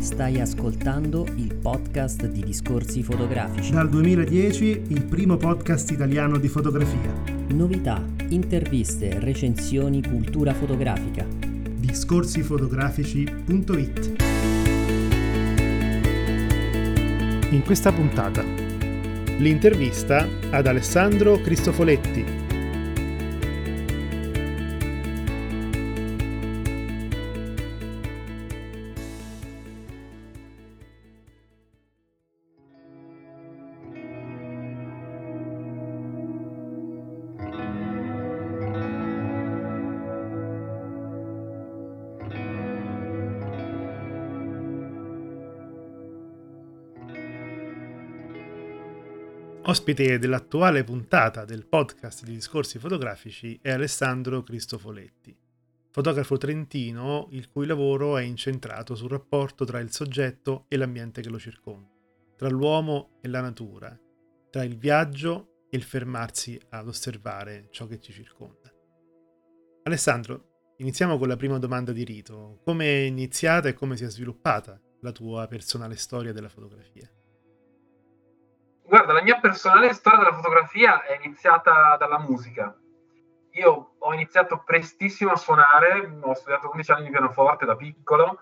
Stai ascoltando il podcast di Discorsi Fotografici. Dal 2010 il primo podcast italiano di fotografia. Novità, interviste, recensioni, cultura fotografica. Discorsifotografici.it In questa puntata l'intervista ad Alessandro Cristofoletti, Ospite dell'attuale puntata del podcast di discorsi fotografici è Alessandro Cristofoletti, fotografo trentino il cui lavoro è incentrato sul rapporto tra il soggetto e l'ambiente che lo circonda, tra l'uomo e la natura, tra il viaggio e il fermarsi ad osservare ciò che ci circonda. Alessandro, iniziamo con la prima domanda di rito. Come è iniziata e come si è sviluppata la tua personale storia della fotografia? Guarda, la mia personale storia della fotografia è iniziata dalla musica. Io ho iniziato prestissimo a suonare, ho studiato 11 anni di pianoforte da piccolo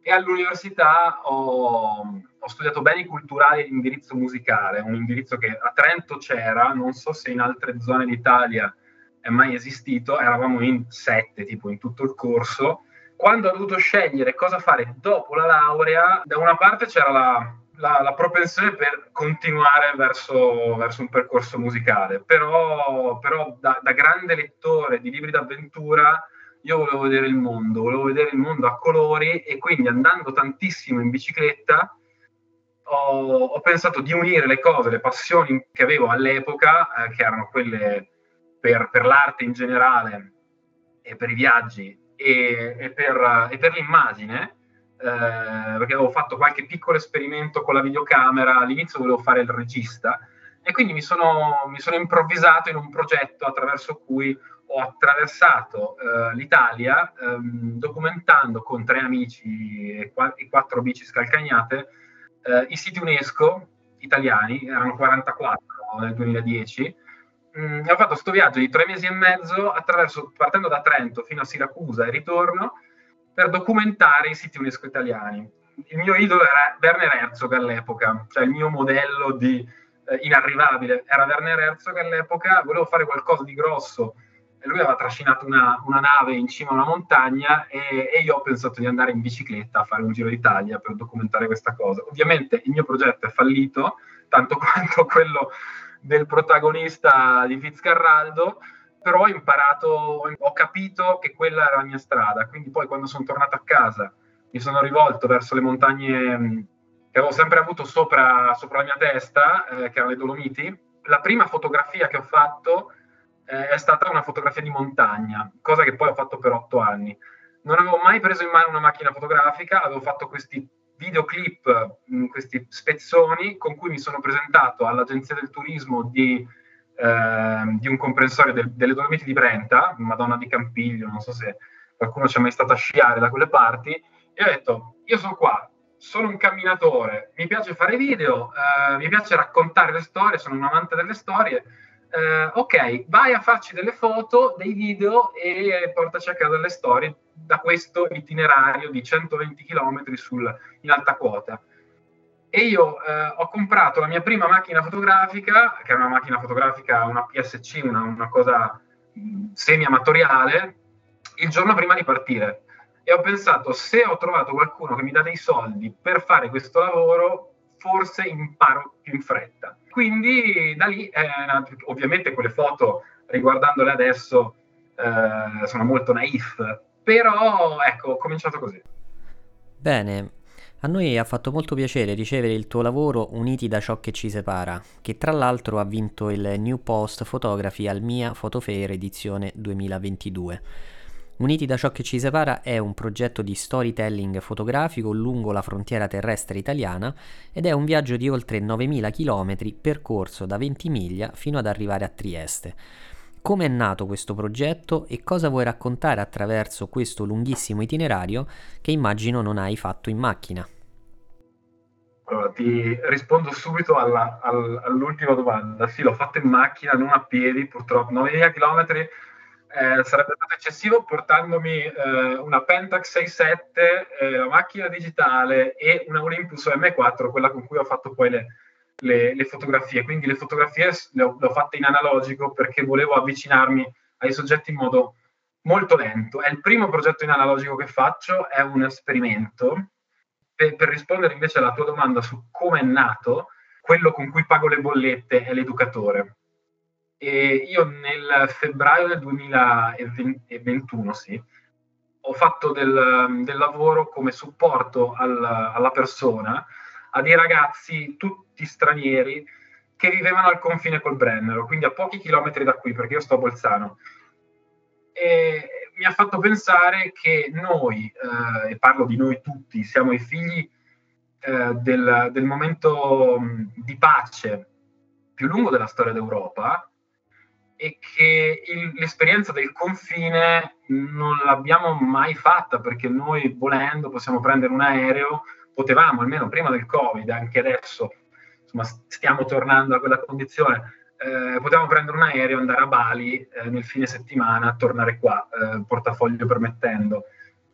e all'università ho, ho studiato beni culturali e indirizzo musicale, un indirizzo che a Trento c'era, non so se in altre zone d'Italia è mai esistito, eravamo in sette tipo in tutto il corso. Quando ho dovuto scegliere cosa fare dopo la laurea, da una parte c'era la, la, la, propensione per continuare verso, verso, un percorso musicale, però, però da, da, grande lettore di libri d'avventura io volevo vedere il mondo, volevo vedere il mondo a colori e quindi andando tantissimo in bicicletta ho, ho pensato di unire le cose, le passioni che avevo all'epoca, eh, che erano quelle per, per, l'arte in generale e per i viaggi e, e, per, e per l'immagine, perché avevo fatto qualche piccolo esperimento con la videocamera, all'inizio volevo fare il regista e quindi mi sono, mi sono improvvisato in un progetto attraverso cui ho attraversato eh, l'Italia ehm, documentando con tre amici e, qua- e quattro bici scalcagnate eh, i siti UNESCO italiani, erano 44 nel 2010. Mm, ho fatto questo viaggio di tre mesi e mezzo attraverso, partendo da Trento fino a Siracusa e ritorno per documentare i siti UNESCO italiani. Il mio idolo era Werner Herzog all'epoca, cioè il mio modello di eh, inarrivabile era Werner Herzog all'epoca, volevo fare qualcosa di grosso lui aveva trascinato una, una nave in cima a una montagna e, e, io ho pensato di andare in bicicletta a fare un giro d'Italia per documentare questa cosa. Ovviamente il mio progetto è fallito, tanto quanto quello del protagonista di Fitzcarraldo, però ho imparato, ho capito che quella era la mia strada, quindi poi quando sono tornato a casa mi sono rivolto verso le montagne mm, che avevo sempre avuto sopra, sopra la mia testa, eh, che erano le Dolomiti. La prima fotografia che ho fatto eh, è stata una fotografia di montagna, cosa che poi ho fatto per otto anni. Non avevo mai preso in mano una macchina fotografica, avevo fatto questi videoclip, mm, questi spezzoni con cui mi sono presentato all'agenzia del turismo di Ehm, di un comprensorio del, delle Dolomiti di Brenta, Madonna di Campiglio, non so se qualcuno ci è mai stato a sciare da quelle parti, e ho detto, io sono qua, sono un camminatore, mi piace fare video, eh, mi piace raccontare le storie, sono un amante delle storie, eh, ok, vai a farci delle foto, dei video e portaci a casa delle storie da questo itinerario di 120 km sul, in alta quota e io eh, ho comprato la mia prima macchina fotografica, che era una macchina fotografica, una PSC, una, una cosa semi-amatoriale, il giorno prima di partire. E ho pensato, se ho trovato qualcuno che mi dà dei soldi per fare questo lavoro, forse imparo più in fretta. Quindi da lì, eh, ovviamente quelle foto, riguardandole adesso, eh, sono molto naif, però ecco, ho cominciato così. Bene, a noi ha fatto molto piacere ricevere il tuo lavoro Uniti da ciò che ci separa, che tra l'altro ha vinto il New Post Photography al MIA Fotofair edizione 2022. Uniti da ciò che ci separa è un progetto di storytelling fotografico lungo la frontiera terrestre italiana ed è un viaggio di oltre 9000 km percorso da 20 miglia fino ad arrivare a Trieste. Come è nato questo progetto e cosa vuoi raccontare attraverso questo lunghissimo itinerario che immagino non hai fatto in macchina? Allora, ti rispondo subito alla, all, all'ultima domanda. Sì, l'ho fatto in macchina, non a piedi, purtroppo. 9.000 km eh, sarebbe stato eccessivo portandomi eh, una Pentax 67, eh, la macchina digitale e una Olympus M4, quella con cui ho fatto poi le, le, le fotografie. Quindi le fotografie le ho, le ho, fatte in analogico perché volevo avvicinarmi ai soggetti in modo molto lento. È il primo progetto in analogico che faccio, è un esperimento per, per rispondere invece alla tua domanda su come è nato, quello con cui pago le bollette è l'educatore. E io nel febbraio del 2021, sì, ho fatto del, del lavoro come supporto al, alla persona a dei ragazzi tutti stranieri che vivevano al confine col Brennero, quindi a pochi chilometri da qui, perché io sto a Bolzano. E mi ha fatto pensare che noi, eh, e parlo di noi tutti, siamo i figli eh, del, del, momento di pace più lungo della storia d'Europa e che il, l'esperienza del confine non l'abbiamo mai fatta perché noi volendo possiamo prendere un aereo, potevamo almeno prima del Covid, anche adesso insomma, stiamo tornando a quella condizione eh, potevamo prendere un aereo, andare a Bali eh, nel fine settimana, tornare qua, eh, portafoglio permettendo.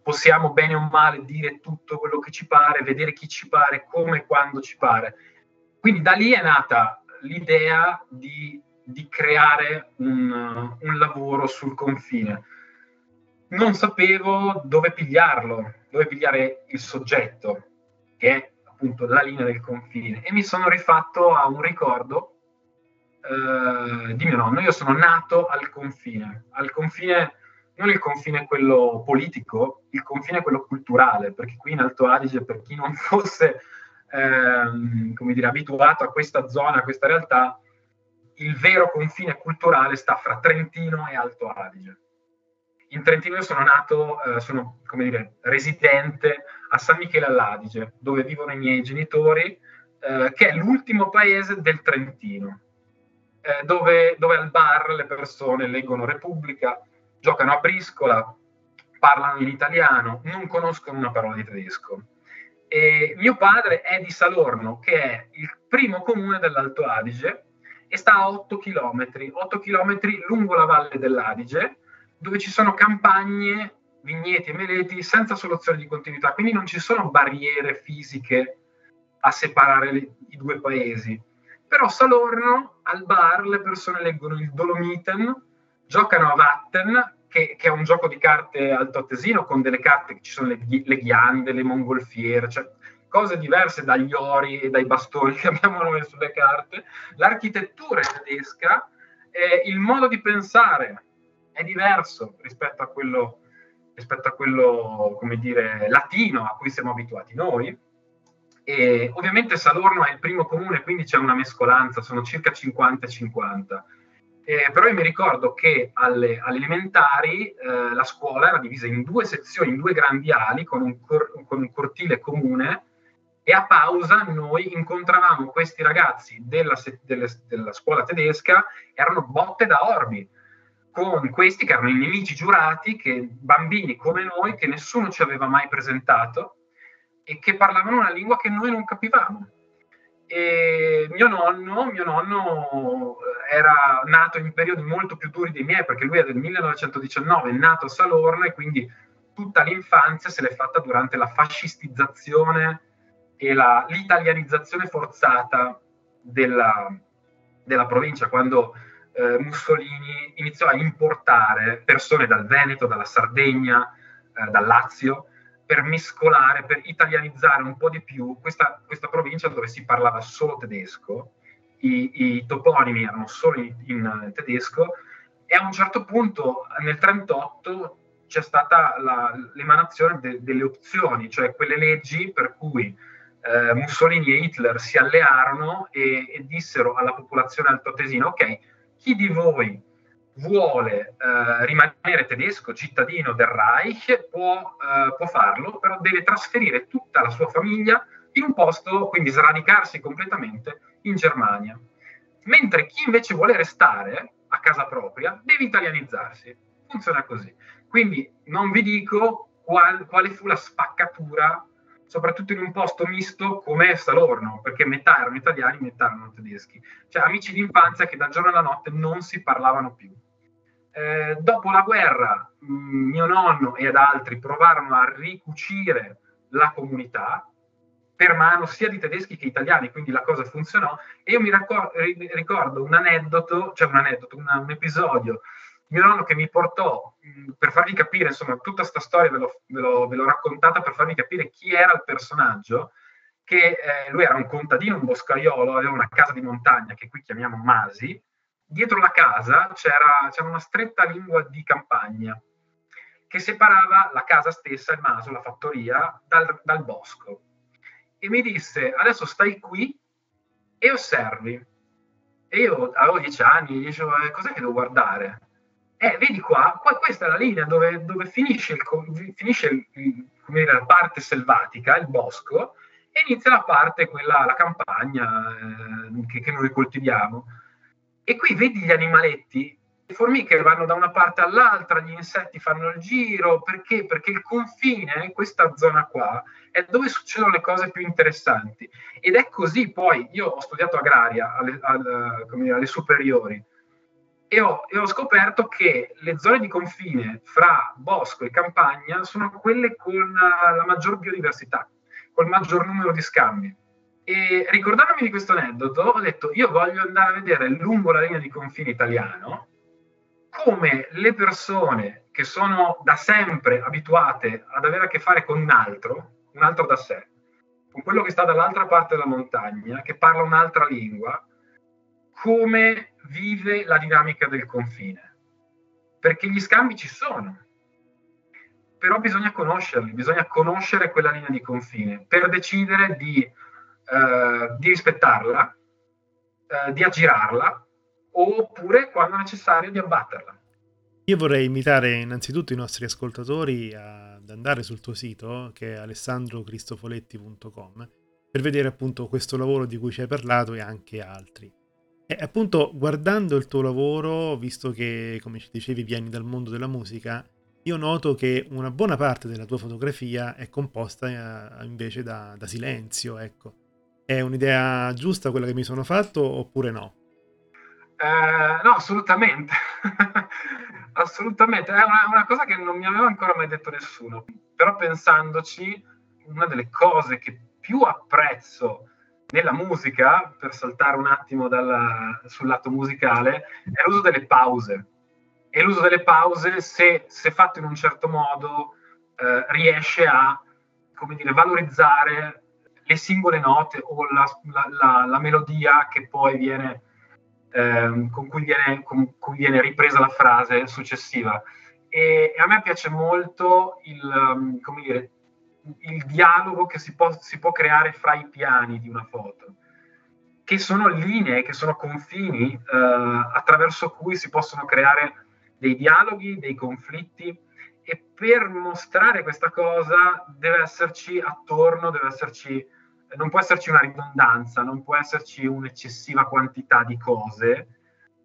Possiamo bene o male dire tutto quello che ci pare, vedere chi ci pare, come e quando ci pare. Quindi da lì è nata l'idea di, di creare un, un lavoro sul confine. Non sapevo dove pigliarlo, dove pigliare il soggetto, che è appunto la linea del confine, e mi sono rifatto a un ricordo eh, di mio nonno. Io sono nato al confine, al confine, non il confine quello politico, il confine quello culturale, perché qui in Alto Adige, per chi non fosse ehm, come dire, abituato a questa zona, a questa realtà, il vero confine culturale sta fra Trentino e Alto Adige. In Trentino io sono nato, eh, sono come dire, residente a San Michele all'Adige, dove vivono i miei genitori, eh, che è l'ultimo paese del Trentino eh, dove, dove, al bar le persone leggono Repubblica, giocano a briscola, parlano in italiano, non conoscono una parola di tedesco. E mio padre è di Salorno, che è il primo comune dell'Alto Adige, e sta a 8 km, 8 km lungo la valle dell'Adige, dove ci sono campagne, vigneti e meleti senza soluzione di continuità, quindi non ci sono barriere fisiche a separare le, i due paesi però Salorno, al bar, le persone leggono il Dolomiten, giocano a Vatten, che, che, è un gioco di carte altoatesino con delle carte, ci sono le, le ghiande, le mongolfiere, cioè cose diverse dagli ori e dai bastoni che abbiamo noi sulle carte. L'architettura è tedesca, e il modo di pensare è diverso rispetto a quello, rispetto a quello come dire, latino a cui siamo abituati noi. E ovviamente Salorno è il primo comune, quindi c'è una mescolanza, sono circa 50 50. Eh, però io mi ricordo che alle, alle elementari eh, la scuola era divisa in due sezioni, in due grandi ali, con un, cor- con un, cortile comune, e a pausa noi incontravamo questi ragazzi della, se- delle, della scuola tedesca, erano botte da orbi, con questi che erano i nemici giurati, che, bambini come noi, che nessuno ci aveva mai presentato, e che parlavano una lingua che noi non capivamo. E mio nonno, mio nonno eh, era nato in periodi molto più duri dei miei, perché lui è del 1919, è nato a Salorno e quindi tutta l'infanzia se l'è fatta durante la fascistizzazione e la, l'italianizzazione forzata della, della provincia, quando eh, Mussolini iniziò a importare persone dal Veneto, dalla Sardegna, eh, dal Lazio, per mescolare, per italianizzare un po' di più questa, questa provincia dove si parlava solo tedesco, i, i toponimi erano solo in, in, tedesco. E a un certo punto nel 1938 c'è stata la, l'emanazione de, delle opzioni, cioè quelle leggi per cui eh, Mussolini e Hitler si allearono e, e dissero alla popolazione altoatesina, ok, chi di voi vuole eh, rimanere tedesco, cittadino del Reich, può, eh, può, farlo, però deve trasferire tutta la sua famiglia in un posto, quindi sradicarsi completamente in Germania. Mentre chi invece vuole restare, a casa propria, deve italianizzarsi. Funziona così. Quindi non vi dico qual, quale fu la spaccatura, soprattutto in un posto misto come Salorno, perché metà erano italiani, metà erano tedeschi. Cioè amici d'infanzia che dal giorno alla notte non si parlavano più. Eh, dopo la guerra, mh, mm, mio nonno ed altri provarono a ricucire la comunità per mano sia di tedeschi che italiani, quindi la cosa funzionò. E io mi ricordo un aneddoto, cioè un aneddoto, una, un episodio mio nonno che mi portò mh, per farvi capire, insomma, tutta questa storia ve l'ho, ve, l'ho, ve l'ho, raccontata per farvi capire chi era il personaggio, che eh, lui era un contadino, un boscaiolo, aveva una casa di montagna che qui chiamiamo Masi, dietro la casa c'era, c'era una stretta lingua di campagna che separava la casa stessa, il maso, la fattoria, dal, dal bosco. E mi disse, adesso stai qui e osservi. E io avevo dieci anni, gli dicevo, eh, cos'è che devo guardare? Eh, vedi qua, qua, questa è la linea dove, dove finisce, il, finisce il, dire, la parte selvatica, il bosco, e inizia la parte, quella, la campagna eh, che, che, noi coltiviamo. E qui vedi gli animaletti, le formiche vanno da una parte all'altra, gli insetti fanno il giro, perché? Perché il confine, questa zona qua, è dove succedono le cose più interessanti. Ed è così poi, io ho studiato agraria alle, alle, alle superiori, e ho, e ho, scoperto che le zone di confine fra bosco e campagna sono quelle con la maggior biodiversità, col maggior numero di scambi. E ricordandomi di questo aneddoto, ho detto: Io voglio andare a vedere lungo la linea di confine italiano come le persone che sono da sempre abituate ad avere a che fare con un altro, un altro da sé, con quello che sta dall'altra parte della montagna, che parla un'altra lingua, come vive la dinamica del confine. Perché gli scambi ci sono, però bisogna conoscerli, bisogna conoscere quella linea di confine per decidere di, eh, di rispettarla, eh, di aggirarla oppure quando necessario di abbatterla. Io vorrei invitare innanzitutto i nostri ascoltatori ad andare sul tuo sito che è alessandrocristofoletti.com per vedere appunto questo lavoro di cui ci hai parlato e anche altri. E appunto guardando il tuo lavoro, visto che come ci dicevi vieni dal mondo della musica, io noto che una buona parte della tua fotografia è composta eh, invece da, da silenzio, ecco. È un'idea giusta quella che mi sono fatto oppure no? Eh, no, assolutamente. assolutamente. È una, una, cosa che non mi aveva ancora mai detto nessuno. Però pensandoci, una delle cose che più apprezzo nella musica, per saltare un attimo dalla, sul lato musicale, è l'uso delle pause. E l'uso delle pause, se, se fatto in un certo modo, eh, riesce a, dire, valorizzare le singole note o la, la, la, la melodia che poi viene, eh, con, cui viene, con cui viene ripresa la frase successiva. E, e a me piace molto il, um, come dire, il dialogo che si può, si può creare fra i piani di una foto, che sono linee, che sono confini eh, attraverso cui si possono creare dei dialoghi, dei conflitti e per mostrare questa cosa deve esserci attorno, deve esserci, non può esserci una ridondanza, non può esserci un'eccessiva quantità di cose,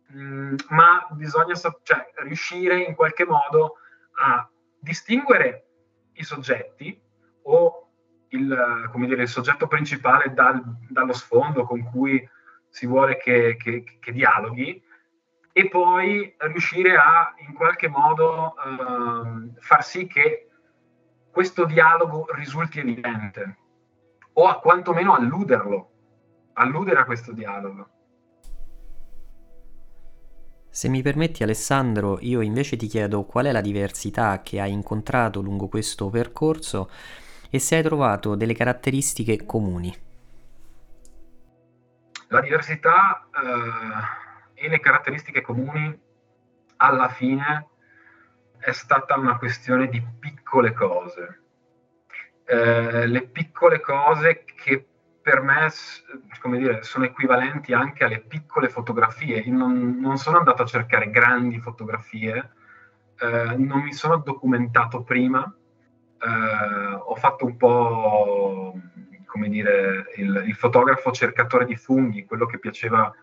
mh, mm, ma bisogna cioè, riuscire in qualche modo a distinguere i soggetti o il, dire, il soggetto principale dal, dallo sfondo con cui si vuole che, che, che, dialoghi e poi riuscire a in qualche modo eh, far sì che questo dialogo risulti evidente o a quantomeno alluderlo, alludere a questo dialogo. Se mi permetti Alessandro, io invece ti chiedo qual è la diversità che hai incontrato lungo questo percorso e se hai trovato delle caratteristiche comuni. La diversità eh, e le caratteristiche comuni alla fine è stata una questione di piccole cose. Eh, le piccole cose che per me come dire, sono equivalenti anche alle piccole fotografie. Io non, non sono andato a cercare grandi fotografie, eh, non mi sono documentato prima, eh, ho fatto un po' come dire il, il, fotografo cercatore di funghi, quello che piaceva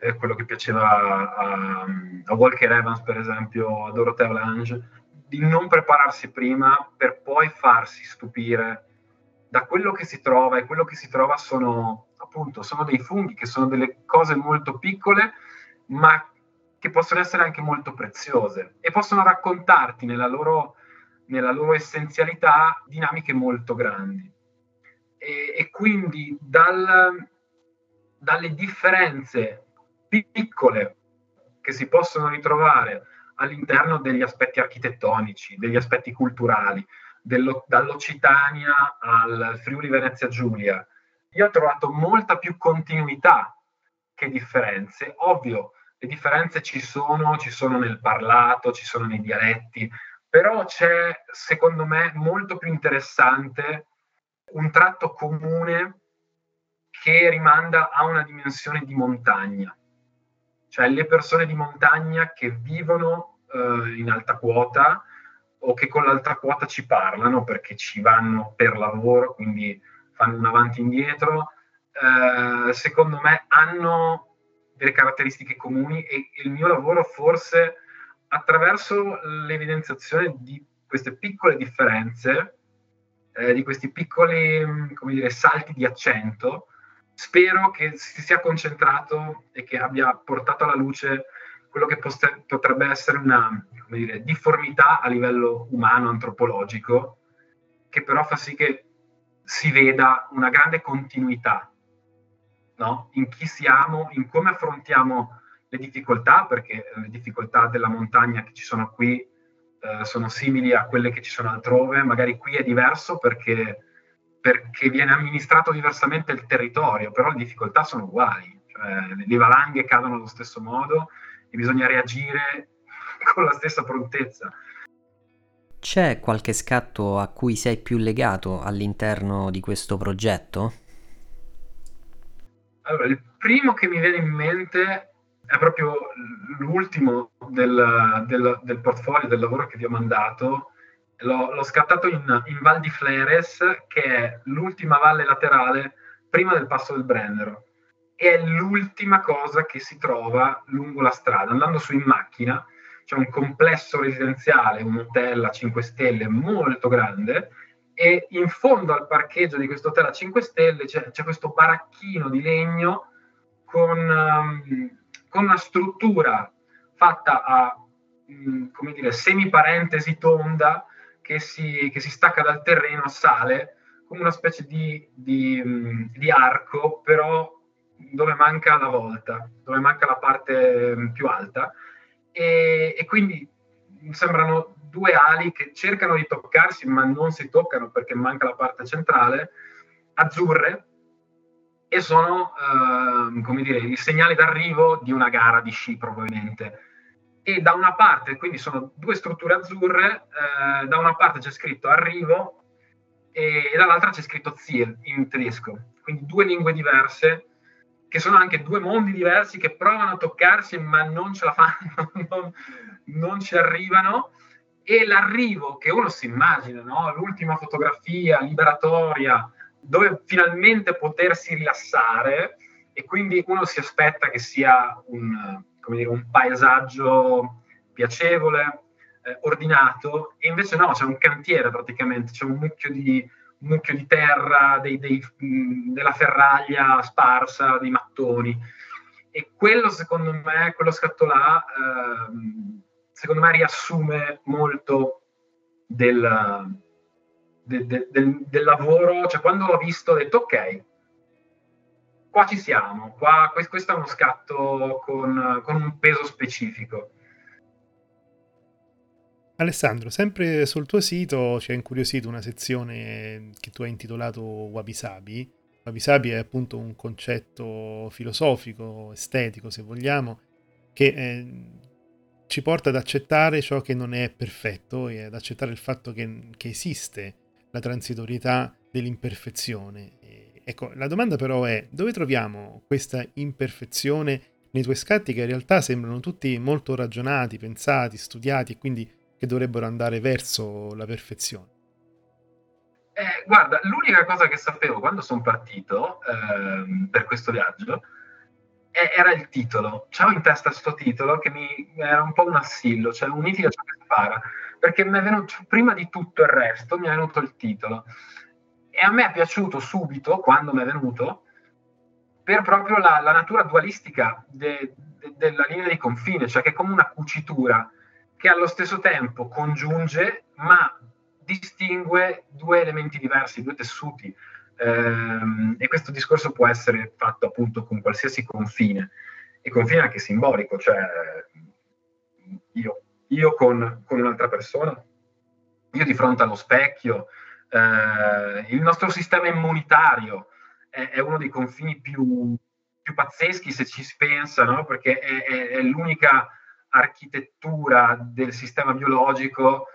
eh, quello che piaceva a, a, Walker Evans, per esempio, a Dorothea Lange, di non prepararsi prima per poi farsi stupire da quello che si trova e quello che si trova sono appunto sono dei funghi che sono delle cose molto piccole ma che possono essere anche molto preziose e possono raccontarti nella loro, nella loro essenzialità dinamiche molto grandi. E, e quindi dal, dalle differenze piccole che si possono ritrovare all'interno degli aspetti architettonici, degli aspetti culturali, dello, dall'Occitania al Friuli Venezia Giulia, io ho trovato molta più continuità che differenze. Ovvio, le differenze ci sono, ci sono nel parlato, ci sono nei dialetti, però c'è, secondo me, molto più interessante un tratto comune che rimanda a una dimensione di montagna, cioè le persone di montagna che vivono eh, in alta quota o che con l'alta quota ci parlano perché ci vanno per lavoro, quindi fanno un avanti e indietro, eh, secondo me hanno delle caratteristiche comuni e il mio lavoro forse attraverso l'evidenziazione di queste piccole differenze, eh, di questi piccoli come dire, salti di accento, spero che si sia concentrato e che abbia portato alla luce quello che potrebbe essere una dire, difformità a livello umano, antropologico, che però fa sì che si veda una grande continuità no? in chi siamo, in come affrontiamo le difficoltà, perché le difficoltà della montagna che ci sono qui eh, sono simili a quelle che ci sono altrove, magari qui è diverso perché, perché viene amministrato diversamente il territorio, però le difficoltà sono uguali, cioè, le valanghe cadono allo stesso modo e bisogna reagire con la stessa prontezza. C'è qualche scatto a cui sei più legato all'interno di questo progetto? Allora, il primo che mi viene in mente è proprio l'ultimo del, del, del portfolio, del lavoro che vi ho mandato. L'ho, l'ho scattato in, in, Val di Fleres, che è l'ultima valle laterale prima del passo del Brennero. E è l'ultima cosa che si trova lungo la strada. Andando su in macchina, c'è un complesso residenziale, un hotel a 5 stelle molto grande, e in fondo al parcheggio di questo hotel a 5 stelle c'è, c'è questo baracchino di legno con, um, con una struttura fatta a um, come dire, semiparentesi tonda che si, che si, stacca dal terreno, sale, come una specie di, di, um, di arco, però dove manca la volta, dove manca la parte um, più alta. E, e quindi sembrano due ali che cercano di toccarsi ma non si toccano perché manca la parte centrale, azzurre, e sono, eh, come dire, il segnale d'arrivo di una gara di sci probabilmente. E da una parte, quindi sono due strutture azzurre, eh, da una parte c'è scritto arrivo e, e dall'altra c'è scritto Ziel in tedesco, quindi due lingue diverse che sono anche due mondi diversi che provano a toccarsi ma non ce la fanno, non, non ci arrivano e l'arrivo che uno si immagina, no? l'ultima fotografia liberatoria dove finalmente potersi rilassare e quindi uno si aspetta che sia un, dire, un paesaggio piacevole, eh, ordinato e invece no, c'è un cantiere praticamente, c'è un mucchio di, un mucchio di terra, dei, dei, della ferraglia sparsa, dei mattoni. E quello secondo me, quello scatto là, eh, secondo me riassume molto del, de, de, del, del, lavoro, cioè quando l'ho visto ho detto ok, qua ci siamo, qua, questo è uno scatto con, con un peso specifico. Alessandro, sempre sul tuo sito ci ha incuriosito una sezione che tu hai intitolato Wabi Sabi. Wabi Sabi è appunto un concetto filosofico, estetico se vogliamo, che eh, ci porta ad accettare ciò che non è perfetto e ad accettare il fatto che, che esiste la transitorietà dell'imperfezione. E, ecco, la domanda però è dove troviamo questa imperfezione nei tuoi scatti che in realtà sembrano tutti molto ragionati, pensati, studiati e quindi che dovrebbero andare verso la perfezione? Eh, guarda, l'unica cosa che sapevo quando sono partito eh, per questo viaggio era il titolo. C'avevo in testa questo titolo che mi era un po' un assillo, cioè uniti ciò che spara, perché mi è venuto, prima di tutto il resto, mi è venuto il titolo. E a me è piaciuto subito, quando mi è venuto, per proprio la, la natura dualistica de, de, della linea di confine, cioè che è come una cucitura che allo stesso tempo congiunge, ma distingue due elementi diversi, due tessuti Ehm, e questo discorso può essere fatto appunto con qualsiasi confine, e confine anche simbolico, cioè io, io con, con, un'altra persona, io di fronte allo specchio, eh, il nostro sistema immunitario è, è uno dei confini più, più, pazzeschi se ci si pensa, no? perché è, è, è l'unica architettura del sistema biologico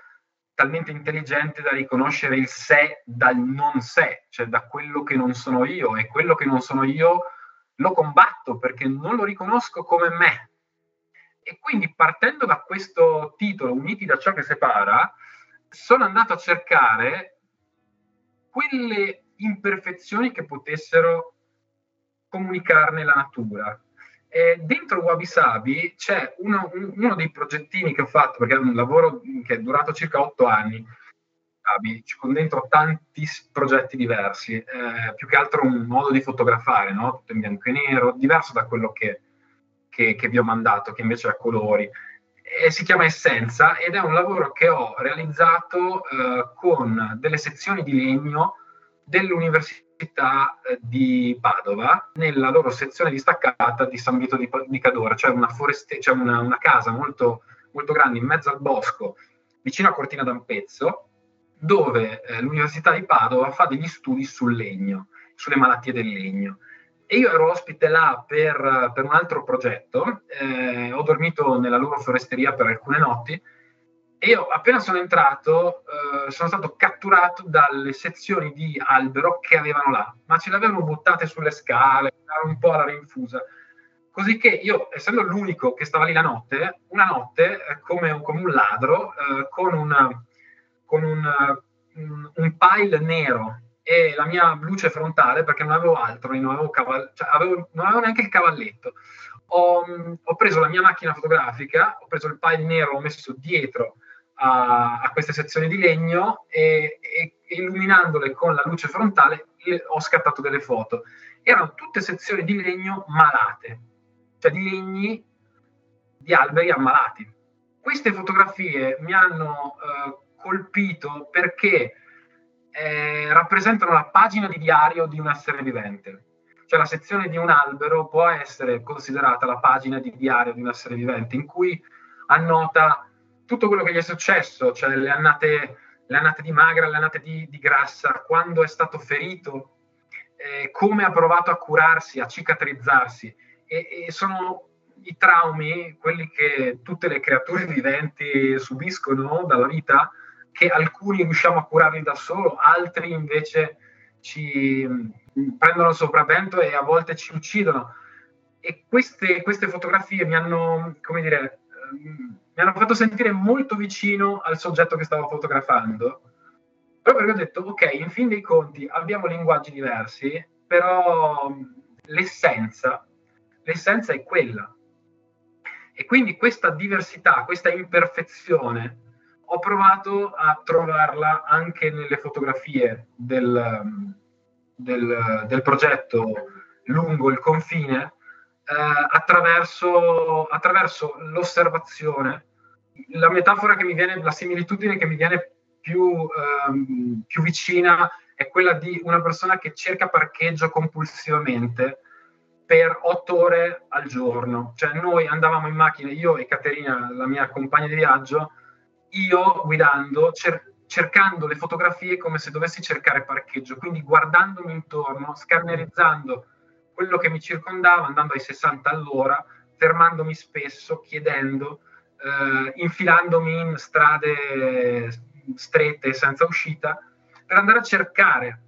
talmente intelligente da riconoscere il sé dal non sé, cioè da quello che non sono io e quello che non sono io lo combatto perché non lo riconosco come me. E quindi partendo da questo titolo, Uniti da ciò che separa, sono andato a cercare quelle imperfezioni che potessero comunicarne la natura. E dentro Wabi Sabi c'è uno, uno, dei progettini che ho fatto, perché è un lavoro che è durato circa otto anni, con dentro tanti progetti diversi, eh, più che altro un modo di fotografare, no? tutto in bianco e nero, diverso da quello che, che, che vi ho mandato, che invece è a colori. E si chiama Essenza ed è un lavoro che ho realizzato eh, con delle sezioni di legno dell'Università eh, di Padova, nella loro sezione distaccata di San Vito di, di Cadore, cioè una, foreste, cioè una, una casa molto, molto, grande in mezzo al bosco, vicino a Cortina d'Ampezzo, dove eh, l'Università di Padova fa degli studi sul legno, sulle malattie del legno. E io ero ospite là per, per un altro progetto, eh, ho dormito nella loro foresteria per alcune notti e io appena sono entrato eh, sono stato catturato dalle sezioni di albero che avevano là, ma ce le avevano buttate sulle scale, era un po' alla rinfusa. Così che io, essendo l'unico che stava lì la notte, una notte, eh, come, come, un ladro, eh, con, una, con un, un, un, pile nero e la mia luce frontale, perché non avevo altro, non avevo, caval- cioè avevo, non avevo neanche il cavalletto, ho, ho, preso la mia macchina fotografica, ho preso il pile nero, l'ho messo dietro a, a queste sezioni di legno e, e, illuminandole con la luce frontale ho scattato delle foto. Erano tutte sezioni di legno malate, cioè di legni di alberi ammalati. Queste fotografie mi hanno eh, colpito perché eh, rappresentano la pagina di diario di un essere vivente. Cioè la sezione di un albero può essere considerata la pagina di diario di un essere vivente in cui annota tutto quello che gli è successo, cioè le annate, le annate di magra, le annate di, di grassa, quando è stato ferito, eh, come ha provato a curarsi, a cicatrizzarsi. E, e, sono i traumi, quelli che tutte le creature viventi subiscono dalla vita, che alcuni riusciamo a curarli da solo, altri invece ci mm, prendono il sopravvento e a volte ci uccidono. E queste, queste fotografie mi hanno, come dire, ehm, mi hanno fatto sentire molto vicino al soggetto che stavo fotografando. Proprio perché ho detto, ok, in fin dei conti abbiamo linguaggi diversi, però l'essenza, l'essenza è quella. E quindi questa diversità, questa imperfezione, ho provato a trovarla anche nelle fotografie del, del, del progetto lungo il confine, eh, attraverso, attraverso l'osservazione. La metafora che mi viene, la similitudine che mi viene più, ehm, più vicina è quella di una persona che cerca parcheggio compulsivamente per otto ore al giorno. Cioè noi andavamo in macchina, io e Caterina, la mia compagna di viaggio, io guidando, cer- cercando le fotografie come se dovessi cercare parcheggio, quindi guardandomi intorno, scannerizzando quello che mi circondava, andando ai 60 all'ora, fermandomi spesso, chiedendo, eh, infilandomi in strade strette senza uscita, per andare a cercare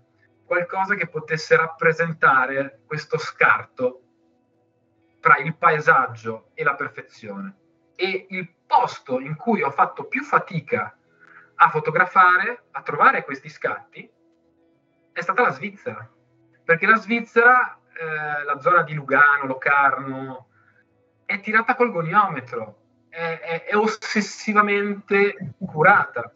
qualcosa che potesse rappresentare questo scarto tra il paesaggio e la perfezione. E il posto in cui ho fatto più fatica a fotografare, a trovare questi scatti, è stata la Svizzera. Perché la Svizzera eh, la zona di Lugano, Locarno, è tirata col goniometro, è, è, è ossessivamente curata.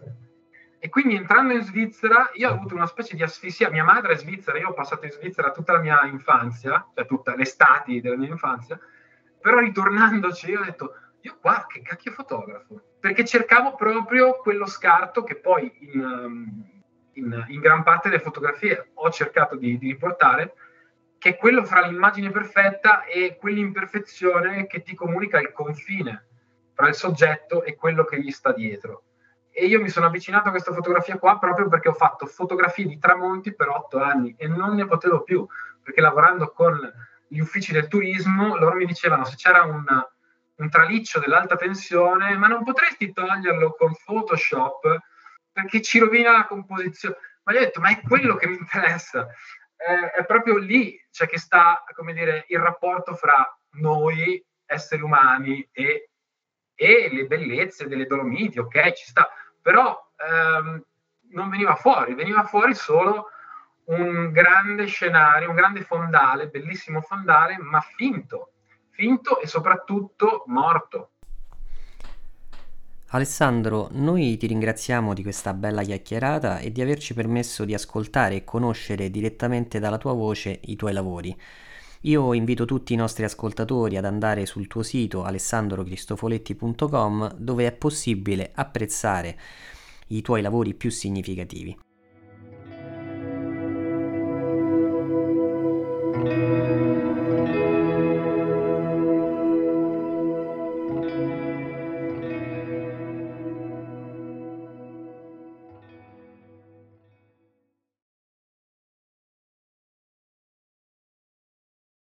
E quindi entrando in Svizzera, io ho avuto una specie di asfissia. Mia madre è svizzera, io ho passato in Svizzera tutta la mia infanzia, cioè tutte le estati della mia infanzia, però ritornandoci ho detto, io qua che cacchio fotografo? Perché cercavo proprio quello scarto che poi in, um, in, in gran parte delle fotografie ho cercato di, di riportare, che è quello fra l'immagine perfetta e quell'imperfezione che ti comunica il confine tra il soggetto e quello che gli sta dietro e io mi sono avvicinato a questa fotografia qua proprio perché ho fatto fotografie di tramonti per otto anni e non ne potevo più, perché lavorando con gli uffici del turismo, loro mi dicevano se c'era un, un traliccio dell'alta tensione, ma non potresti toglierlo con Photoshop perché ci rovina la composizione. Ma gli ho detto, ma è quello che mi interessa, è, è proprio lì cioè, che sta, come dire, il rapporto fra noi, esseri umani, e, e le bellezze delle Dolomiti, ok, ci sta. Però ehm, non veniva fuori, veniva fuori solo un grande scenario, un grande fondale, bellissimo fondale, ma finto, finto e soprattutto morto. Alessandro, noi ti ringraziamo di questa bella chiacchierata e di averci permesso di ascoltare e conoscere direttamente dalla tua voce i tuoi lavori. Io invito tutti i nostri ascoltatori ad andare sul tuo sito alessandrocristofoletti.com dove è possibile apprezzare i tuoi lavori più significativi.